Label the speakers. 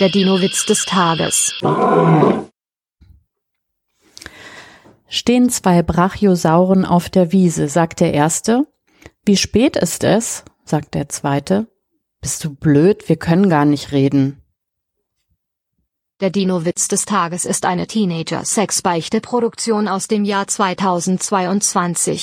Speaker 1: Der Dino-Witz des Tages.
Speaker 2: Stehen zwei Brachiosauren auf der Wiese, sagt der erste. Wie spät ist es? sagt der zweite. Bist du blöd? Wir können gar nicht reden.
Speaker 1: Der Dino-Witz des Tages ist eine Teenager-Sex-Beichte-Produktion aus dem Jahr 2022.